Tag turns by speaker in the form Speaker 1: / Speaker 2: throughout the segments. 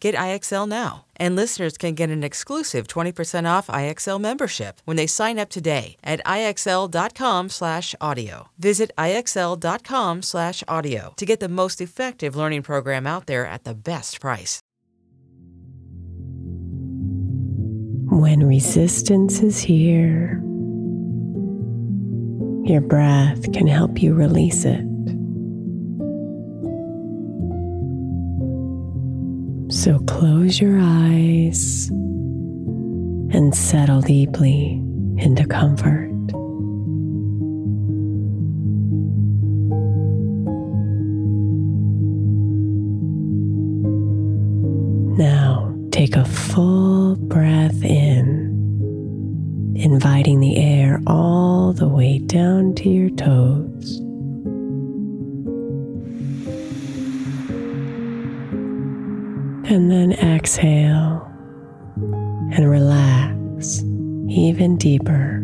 Speaker 1: Get IXL now. And listeners can get an exclusive 20% off IXL membership when they sign up today at IXL.com/audio. Visit IXL.com/audio to get the most effective learning program out there at the best price.
Speaker 2: When resistance is here, your breath can help you release it. So close your eyes and settle deeply into comfort. And then exhale and relax even deeper.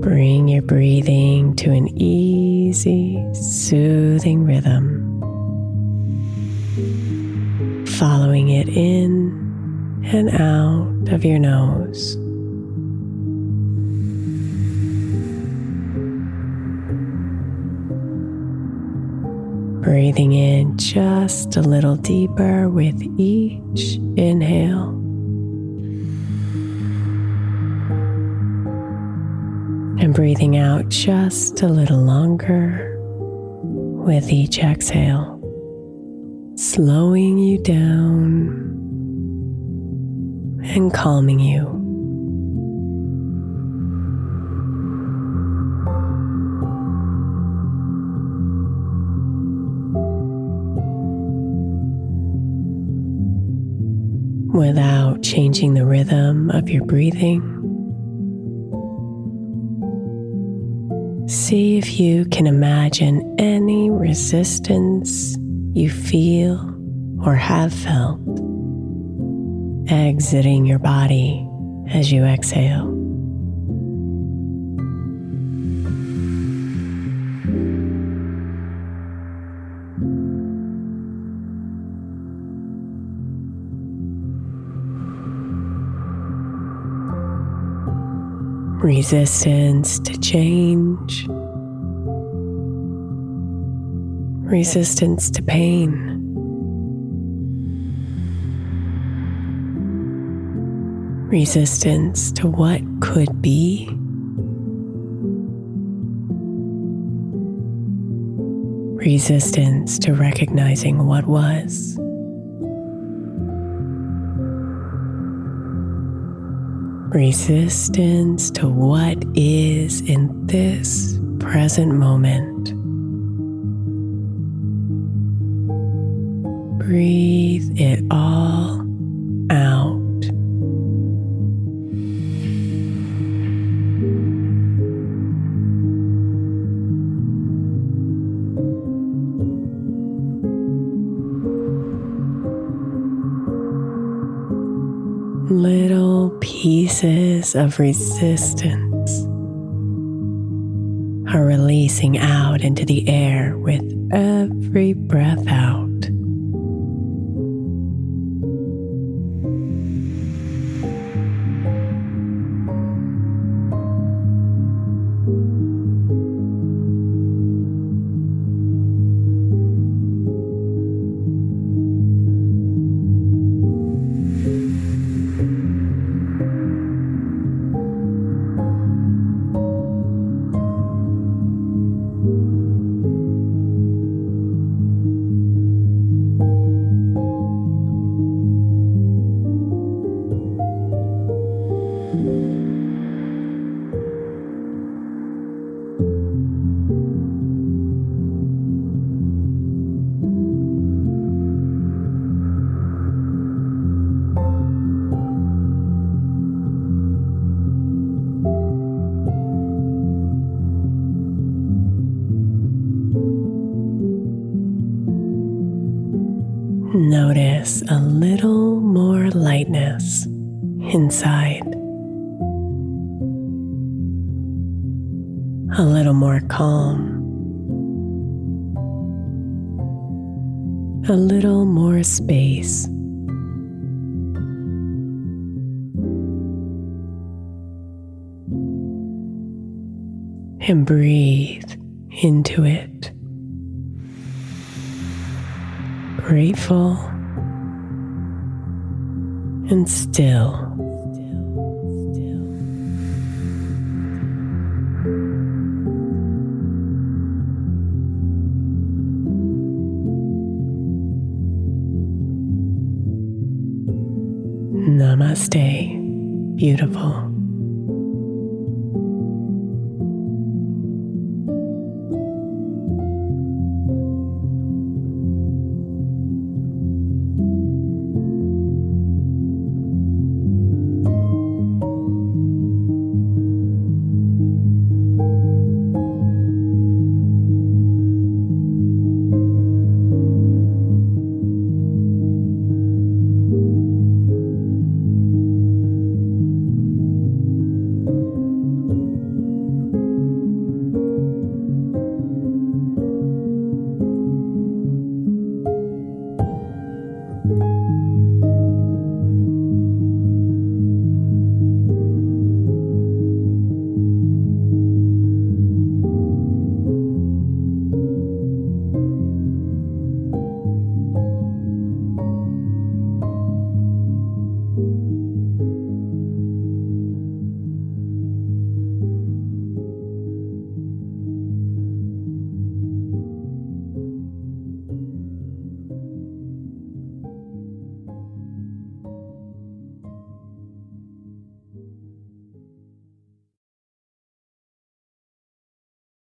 Speaker 2: Bring your breathing to an easy, soothing rhythm, following it in
Speaker 3: and out of your nose. Breathing in just a little deeper with each inhale. And breathing out just a little longer with each exhale, slowing you down and calming you. Without changing the rhythm of your breathing. See if you can imagine any resistance you feel or have felt exiting your body as you exhale. Resistance to change, resistance to pain. Resistance to what could be. Resistance to recognizing what was. Resistance to what is in this present moment. Breathe it all out. Pieces of resistance are releasing out into the air with every breath out. Notice a little more lightness inside, a little more calm, a little more space. And breathe into it. Grateful and still. Namaste, beautiful.